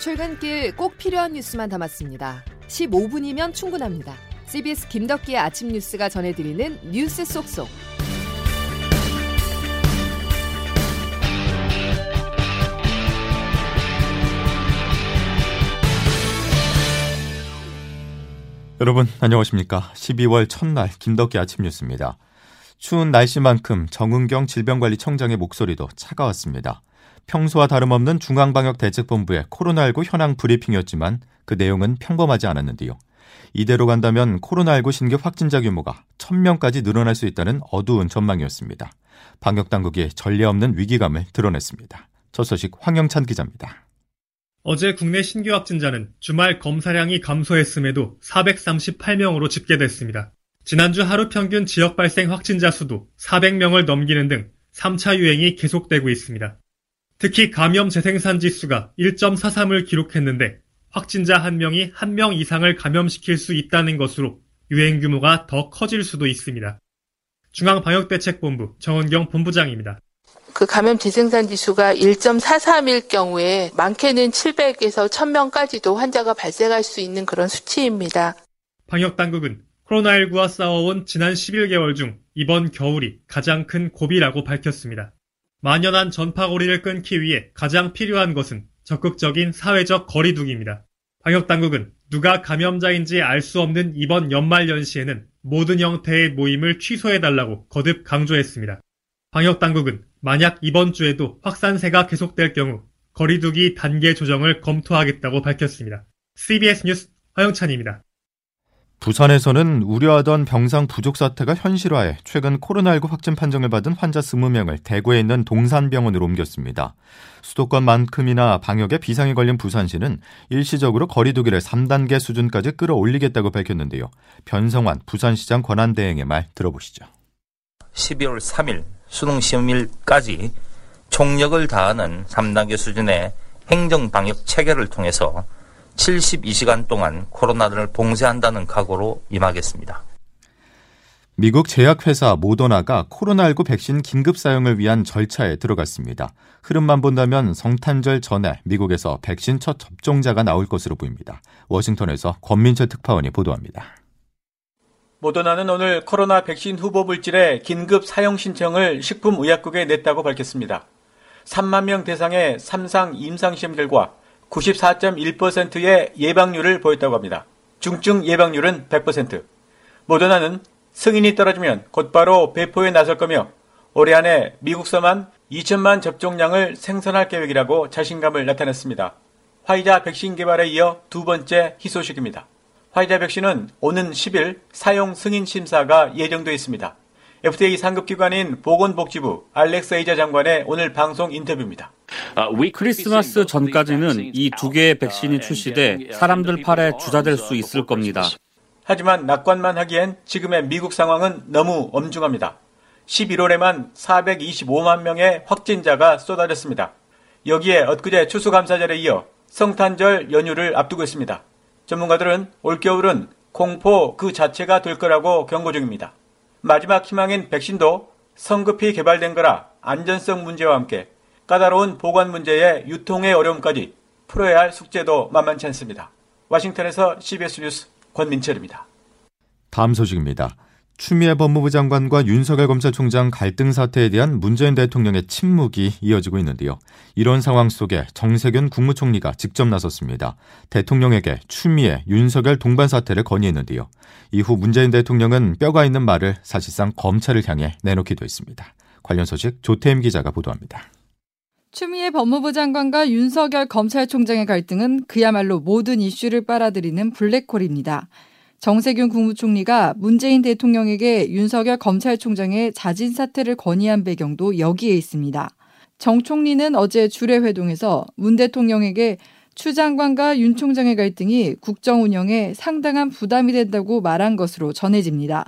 출근길 꼭 필요한 뉴스만 담았습니다. 15분이면 충분합니다. CBS 김덕기의 아침 뉴스가 전해드리는 뉴스 속속. 여러분 안녕하십니까? 12월 첫날 김덕기 아침 뉴스입니다. 추운 날씨만큼 정은경 질병관리청장의 목소리도 차가웠습니다. 평소와 다름없는 중앙방역대책본부의 코로나19 현황 브리핑이었지만 그 내용은 평범하지 않았는데요. 이대로 간다면 코로나19 신규 확진자 규모가 1000명까지 늘어날 수 있다는 어두운 전망이었습니다. 방역당국이 전례 없는 위기감을 드러냈습니다. 첫 소식 황영찬 기자입니다. 어제 국내 신규 확진자는 주말 검사량이 감소했음에도 438명으로 집계됐습니다. 지난주 하루 평균 지역 발생 확진자 수도 400명을 넘기는 등 3차 유행이 계속되고 있습니다. 특히 감염 재생산 지수가 1.43을 기록했는데 확진자 한 명이 한 명 이상을 감염시킬 수 있다는 것으로 유행 규모가 더 커질 수도 있습니다. 중앙방역대책본부 정은경 본부장입니다. 그 감염 재생산 지수가 1.43일 경우에 많게는 700에서 1000명까지도 환자가 발생할 수 있는 그런 수치입니다. 방역 당국은 코로나19와 싸워온 지난 11개월 중 이번 겨울이 가장 큰 고비라고 밝혔습니다. 만연한 전파고리를 끊기 위해 가장 필요한 것은 적극적인 사회적 거리두기입니다. 방역당국은 누가 감염자인지 알 수 없는 이번 연말연시에는 모든 형태의 모임을 취소해달라고 거듭 강조했습니다. 방역당국은 만약 이번 주에도 확산세가 계속될 경우 거리두기 단계 조정을 검토하겠다고 밝혔습니다. CBS 뉴스 허영찬입니다. 부산에서는 우려하던 병상 부족 사태가 현실화해 최근 코로나19 확진 판정을 받은 환자 20명을 대구에 있는 동산병원으로 옮겼습니다. 수도권만큼이나 방역에 비상이 걸린 부산시는 일시적으로 거리두기를 3단계 수준까지 끌어올리겠다고 밝혔는데요. 변성환 부산시장 권한대행의 말 들어보시죠. 12월 3일 수능 시험일까지 총력을 다하는 3단계 수준의 행정 방역 체계를 통해서 72시간 동안 코로나를 봉쇄한다는 각오로 임하겠습니다. 미국 제약회사 모더나가 코로나19 백신 긴급 사용을 위한 절차에 들어갔습니다. 흐름만 본다면 성탄절 전에 미국에서 백신 첫 접종자가 나올 것으로 보입니다. 워싱턴에서 권민철 특파원이 보도합니다. 모더나는 오늘 코로나 백신 후보 물질의 긴급 사용 신청을 식품의약국에 냈다고 밝혔습니다. 3만 명 대상의 3상 임상시험 결과 94.1%의 예방률을 보였다고 합니다. 중증 예방률은 100%. 모더나는 승인이 떨어지면 곧바로 배포에 나설 거며 올해 안에 미국서만 2천만 접종량을 생산할 계획이라고 자신감을 나타냈습니다. 화이자 백신 개발에 이어 두 번째 희소식입니다. 화이자 백신은 오는 10일 사용 승인 심사가 예정되어 있습니다. FDA 상급기관인 보건복지부 알렉스 에이자 장관의 오늘 방송 인터뷰입니다. 크리스마스 전까지는 이 두 개의 백신이 출시돼 사람들 팔에 주자될 수 있을 겁니다. 하지만 낙관만 하기엔 지금의 미국 상황은 너무 엄중합니다. 11월에만 425만 명의 확진자가 쏟아졌습니다. 여기에 엊그제 추수감사절에 이어 성탄절 연휴를 앞두고 있습니다. 전문가들은 올겨울은 공포 그 자체가 될 거라고 경고 중입니다. 마지막 희망인 백신도 성급히 개발된 거라 안전성 문제와 함께 까다로운 보관 문제의 유통의 어려움까지 풀어야 할 숙제도 만만치 않습니다. 와싱턴에서 CBS 뉴스 권민철입니다. 다음 소식입니다. 추미애 법무부 장관과 윤석열 검찰총장 갈등 사태에 대한 문재인 대통령의 침묵이 이어지고 있는데요. 이런 상황 속에 정세균 국무총리가 직접 나섰습니다. 대통령에게 추미애, 윤석열 동반 사태를 건의했는데요. 이후 문재인 대통령은 뼈가 있는 말을 사실상 검찰을 향해 내놓기도 했습니다. 관련 소식 조태임 기자가 보도합니다. 추미애 법무부 장관과 윤석열 검찰총장의 갈등은 그야말로 모든 이슈를 빨아들이는 블랙홀입니다. 정세균 국무총리가 문재인 대통령에게 윤석열 검찰총장의 자진 사퇴를 건의한 배경도 여기에 있습니다. 정 총리는 어제 주례회동에서 문 대통령에게 추 장관과 윤 총장의 갈등이 국정 운영에 상당한 부담이 된다고 말한 것으로 전해집니다.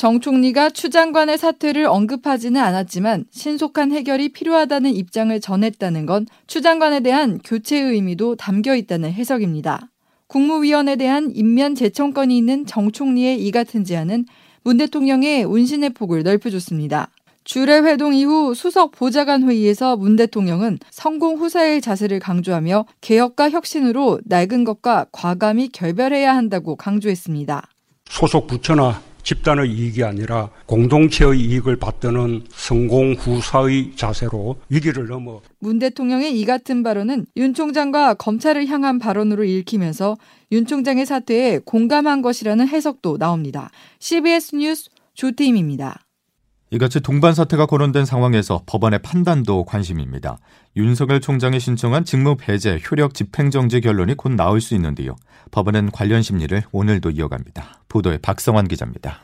정 총리가 추 장관의 사퇴를 언급하지는 않았지만 신속한 해결이 필요하다는 입장을 전했다는 건 추 장관에 대한 교체의 의미도 담겨 있다는 해석입니다. 국무위원에 대한 임면 제청권이 있는 정 총리의 이 같은 제안은 문 대통령의 운신의 폭을 넓혀줬습니다. 주례 회동 이후 수석 보좌관 회의에서 문 대통령은 성공 후사의 자세를 강조하며 개혁과 혁신으로 낡은 것과 과감히 결별해야 한다고 강조했습니다. 소속 부처나 집단의 이익이 아니라 공동체의 이익을 받드는 성공 후사의 자세로 위기를 넘어 문 대통령의 이 같은 발언은 윤 총장과 검찰을 향한 발언으로 읽히면서 윤 총장의 사퇴에 공감한 것이라는 해석도 나옵니다. CBS 뉴스 조태임입니다. 이같이 동반 사태가 거론된 상황에서 법원의 판단도 관심입니다. 윤석열 총장이 신청한 직무 배제, 효력 집행정지 결론이 곧 나올 수 있는데요. 법원은 관련 심리를 오늘도 이어갑니다. 보도에 박성환 기자입니다.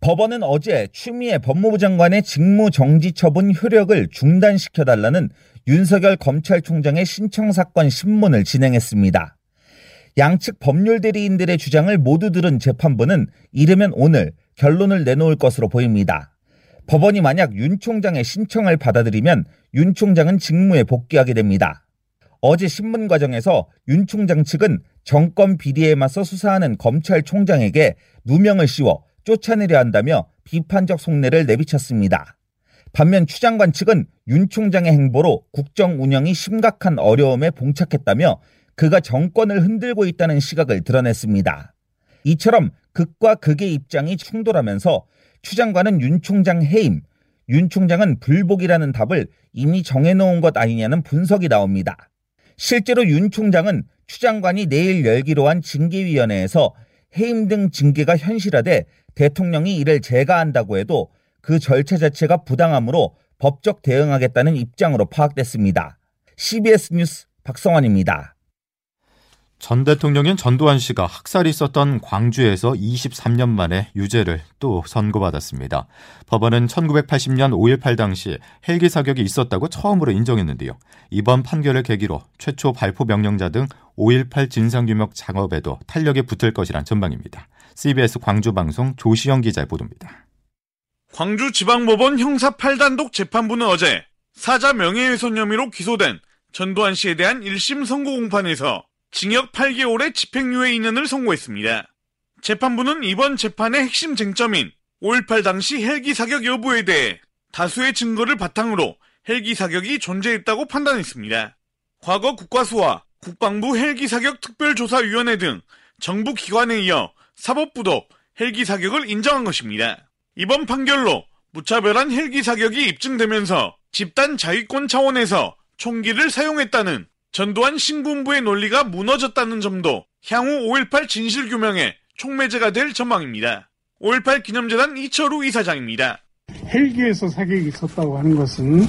법원은 어제 추미애 법무부 장관의 직무 정지 처분 효력을 중단시켜달라는 윤석열 검찰총장의 신청 사건 신문을 진행했습니다. 양측 법률 대리인들의 주장을 모두 들은 재판부는 이르면 오늘 결론을 내놓을 것으로 보입니다. 법원이 만약 윤 총장의 신청을 받아들이면 윤 총장은 직무에 복귀하게 됩니다. 어제 신문 과정에서 윤 총장 측은 정권 비리에 맞서 수사하는 검찰총장에게 누명을 씌워 쫓아내려 한다며 비판적 속내를 내비쳤습니다. 반면 추 장관 측은 윤 총장의 행보로 국정 운영이 심각한 어려움에 봉착했다며 그가 정권을 흔들고 있다는 시각을 드러냈습니다. 이처럼 극과 극의 입장이 충돌하면서 추 장관은 윤 총장 해임, 윤 총장은 불복이라는 답을 이미 정해놓은 것 아니냐는 분석이 나옵니다. 실제로 윤 총장은 추 장관이 내일 열기로 한 징계위원회에서 해임 등 징계가 현실화돼 대통령이 이를 제가한다고 해도 그 절차 자체가 부당하므로 법적 대응하겠다는 입장으로 파악됐습니다. CBS 뉴스 박성환입니다. 전 대통령인 전두환 씨가 학살이 있었던 광주에서 23년 만에 유죄를 또 선고받았습니다. 법원은 1980년 5.18 당시 헬기 사격이 있었다고 처음으로 인정했는데요. 이번 판결을 계기로 최초 발포 명령자 등 5.18 진상규명 작업에도 탄력이 붙을 것이란 전망입니다. CBS 광주방송 조시영 기자의 보도입니다. 광주지방법원 형사 8단독 재판부는 어제 사자 명예훼손 혐의로 기소된 전두환 씨에 대한 1심 선고 공판에서 징역 8개월의 집행유예 2년을 선고했습니다. 재판부는 이번 재판의 핵심 쟁점인 5.18 당시 헬기 사격 여부에 대해 다수의 증거를 바탕으로 헬기 사격이 존재했다고 판단했습니다. 과거 국과수와 국방부 헬기 사격 특별조사위원회 등 정부 기관에 이어 사법부도 헬기 사격을 인정한 것입니다. 이번 판결로 무차별한 헬기 사격이 입증되면서 집단 자위권 차원에서 총기를 사용했다는 전두환 신군부의 논리가 무너졌다는 점도 향후 5.18 진실규명에 촉매제가 될 전망입니다. 5.18 기념재단 이철우 이사장입니다. 헬기에서 사격이 있었다고 하는 것은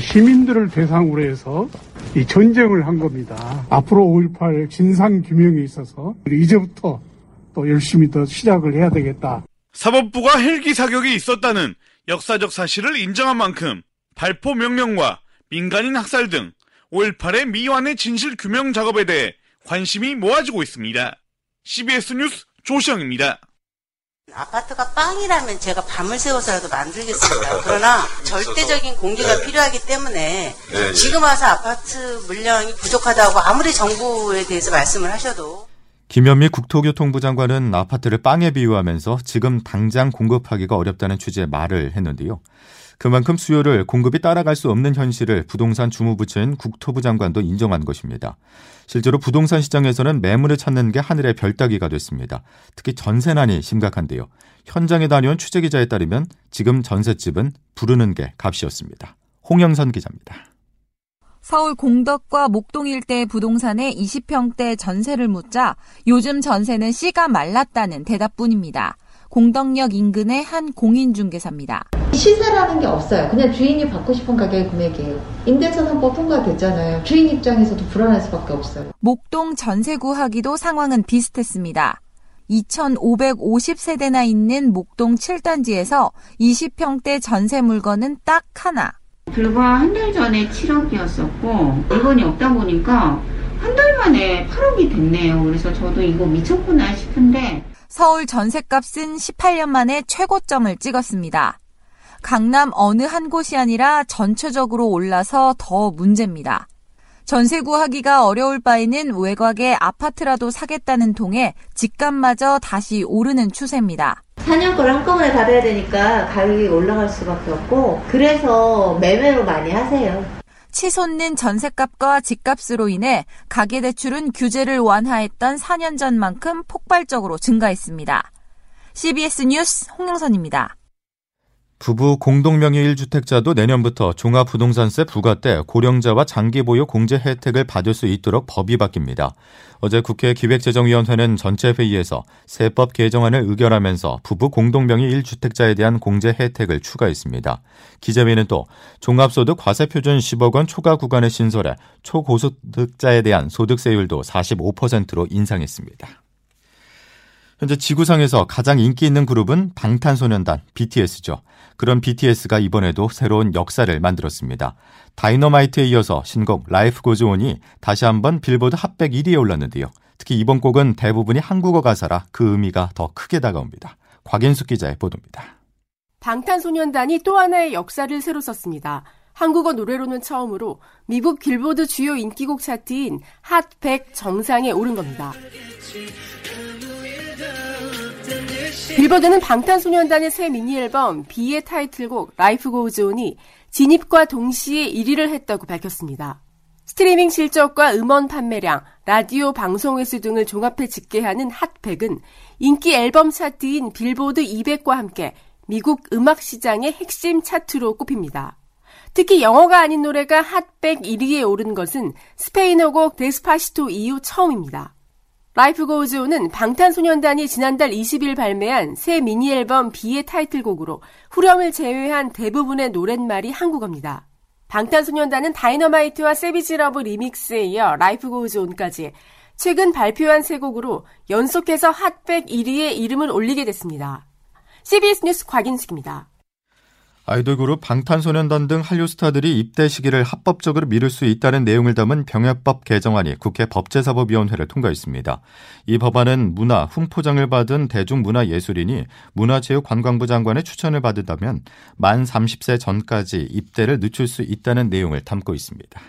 시민들을 대상으로 해서 이 전쟁을 한 겁니다. 앞으로 5.18 진상규명에 있어서 이제부터 또 열심히 더 시작을 해야 되겠다. 사법부가 헬기 사격이 있었다는 역사적 사실을 인정한 만큼 발포 명령과 민간인 학살 등 5.18의 미완의 진실 규명 작업에 대해 관심이 모아지고 있습니다. CBS 뉴스 조시영입니다. 아파트가 빵이라면 제가 밤을 새워서라도 만들겠습니다. 그러나 절대적인 공기가 필요하기 때문에 네, 지금 와서 아파트 물량이 부족하다고 아무리 정부에 대해서 말씀을 하셔도 김현미 국토교통부 장관은 아파트를 빵에 비유하면서 지금 당장 공급하기가 어렵다는 취지의 말을 했는데요. 그만큼 수요를 공급이 따라갈 수 없는 현실을 부동산 주무부처인 국토부 장관도 인정한 것입니다. 실제로 부동산 시장에서는 매물을 찾는 게 하늘의 별따기가 됐습니다. 특히 전세난이 심각한데요. 현장에 다녀온 취재기자에 따르면 지금 전셋집은 부르는 게 값이었습니다. 홍영선 기자입니다. 서울 공덕과 목동 일대 부동산에 20평대 전세를 묻자 요즘 전세는 씨가 말랐다는 대답뿐입니다. 공덕역 인근의 한 공인중개사입니다. 시세라는 게 없어요. 그냥 주인이 받고 싶은 가격의 금액이에요. 임대차상법 통과됐잖아요. 주인 입장에서도 불안할 수밖에 없어요. 목동 전세 구하기도 상황은 비슷했습니다. 2,550세대나 있는 목동 7단지에서 20평대 전세 물건은 딱 하나. 불과 한 달 전에 7억이었었고 이번이 없다 보니까 한 달 만에 8억이 됐네요. 그래서 저도 이거 미쳤구나 싶은데 서울 전셋값은 18년 만에 최고점을 찍었습니다. 강남 어느 한 곳이 아니라 전체적으로 올라서 더 문제입니다. 전세 구하기가 어려울 바에는 외곽에 아파트라도 사겠다는 통에 집값마저 다시 오르는 추세입니다. 4년 거를 한꺼번에 받아야 되니까 가격이 올라갈 수밖에 없고 그래서 매매로 많이 하세요. 치솟는 전셋값과 집값으로 인해 가계대출은 규제를 완화했던 4년 전만큼 폭발적으로 증가했습니다. CBS 뉴스 홍영선입니다. 부부 공동명의 1주택자도 내년부터 종합부동산세 부과 때 고령자와 장기 보유 공제 혜택을 받을 수 있도록 법이 바뀝니다. 어제 국회 기획재정위원회는 전체 회의에서 세법 개정안을 의결하면서 부부 공동명의 1주택자에 대한 공제 혜택을 추가했습니다. 기재위는 또 종합소득 과세표준 10억 원 초과 구간의 신설에 초고소득자에 대한 소득세율도 45%로 인상했습니다. 현재 지구상에서 가장 인기 있는 그룹은 방탄소년단 BTS죠. 그런 BTS가 이번에도 새로운 역사를 만들었습니다. 다이너마이트에 이어서 신곡 Life Goes On이 다시 한번 빌보드 핫백 1위에 올랐는데요. 특히 이번 곡은 대부분이 한국어 가사라 그 의미가 더 크게 다가옵니다. 곽인숙 기자의 보도입니다. 방탄소년단이 또 하나의 역사를 새로 썼습니다. 한국어 노래로는 처음으로 미국 빌보드 주요 인기곡 차트인 핫 100 정상에 오른 겁니다. 빌보드는 방탄소년단의 새 미니 앨범 BE의 타이틀곡 Life Goes On이 진입과 동시에 1위를 했다고 밝혔습니다. 스트리밍 실적과 음원 판매량, 라디오 방송 횟수 등을 종합해 집계하는 핫100은 인기 앨범 차트인 빌보드 200과 함께 미국 음악 시장의 핵심 차트로 꼽힙니다. 특히 영어가 아닌 노래가 핫백 1위에 오른 것은 스페인어곡 Despacito 이후 처음입니다. Life Goes On은 방탄소년단이 지난달 20일 발매한 새 미니 앨범 BE의 타이틀곡으로 후렴을 제외한 대부분의 노랫말이 한국어입니다. 방탄소년단은 다이너마이트와 Savage Love Remix에 이어 Life Goes On까지 최근 발표한 세 곡으로 연속해서 핫백 1위에 이름을 올리게 됐습니다. CBS 뉴스 곽인숙입니다. 아이돌 그룹 방탄소년단 등 한류 스타들이 입대 시기를 합법적으로 미룰 수 있다는 내용을 담은 병역법 개정안이 국회 법제사법위원회를 통과했습니다. 이 법안은 문화, 훈포장을 받은 대중문화예술인이 문화체육관광부 장관의 추천을 받은다면 만 30세 전까지 입대를 늦출 수 있다는 내용을 담고 있습니다.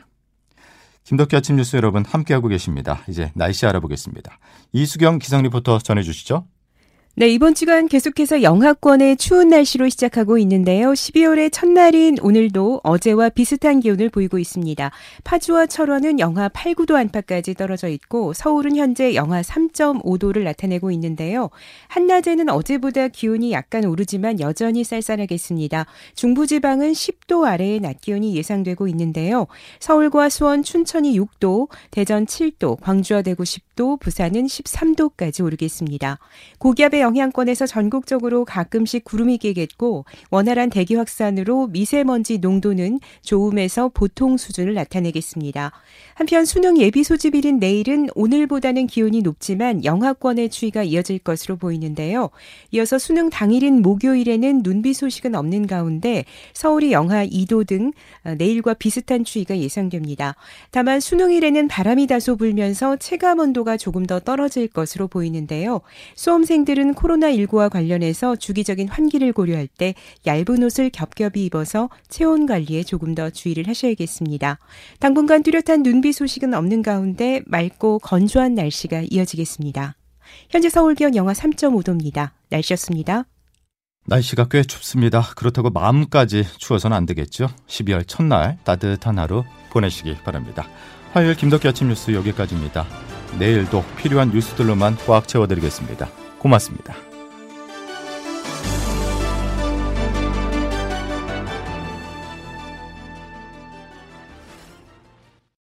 김덕기 아침 뉴스 여러분 함께하고 계십니다. 이제 날씨 알아보겠습니다. 이수경 기상 리포터 전해주시죠. 네, 이번 주간 계속해서 영하권의 추운 날씨로 시작하고 있는데요. 12월의 첫날인 오늘도 어제와 비슷한 기온을 보이고 있습니다. 파주와 철원은 영하 8, 9도 안팎까지 떨어져 있고 서울은 현재 영하 3.5도를 나타내고 있는데요. 한낮에는 어제보다 기온이 약간 오르지만 여전히 쌀쌀하겠습니다. 중부지방은 10도 아래의 낮 기온이 예상되고 있는데요. 서울과 수원, 춘천이 6도, 대전 7도, 광주와 대구 10도, 부산은 13도까지 오르겠습니다. 고기압의 영향권에서 전국적으로 가끔씩 구름이 끼겠고 원활한 대기 확산으로 미세먼지 농도는 좋음에서 보통 수준을 나타내겠습니다. 한편 수능 예비 소집일인 내일은 오늘보다는 기온이 높지만 영하권의 추위가 이어질 것으로 보이는데요. 이어서 수능 당일인 목요일에는 눈비 소식은 없는 가운데 서울이 영하 2도 등 내일과 비슷한 추위가 예상됩니다. 다만 수능일에는 바람이 다소 불면서 체감 온 도가 조금 더 떨어질 것으로 보이는데요. 수험생들은 코로나19와 관련해서 주기적인 환기를 고려할 때 얇은 옷을 겹겹이 입어서 체온 관리에 조금 더 주의를 하셔야겠습니다. 당분간 뚜렷한 눈비 소식은 없는 가운데 맑고 건조한 날씨가 이어지겠습니다. 현재 서울 기온 영하 3.5도입니다. 날씨였습니다. 날씨가 꽤 춥습니다. 그렇다고 마음까지 추워서는 안 되겠죠. 12월 첫날 따뜻한 하루 보내시기 바랍니다. 화요일 김덕기 아침 뉴스 여기까지입니다. 내일도 필요한 뉴스들로만 꽉 채워드리겠습니다. 고맙습니다.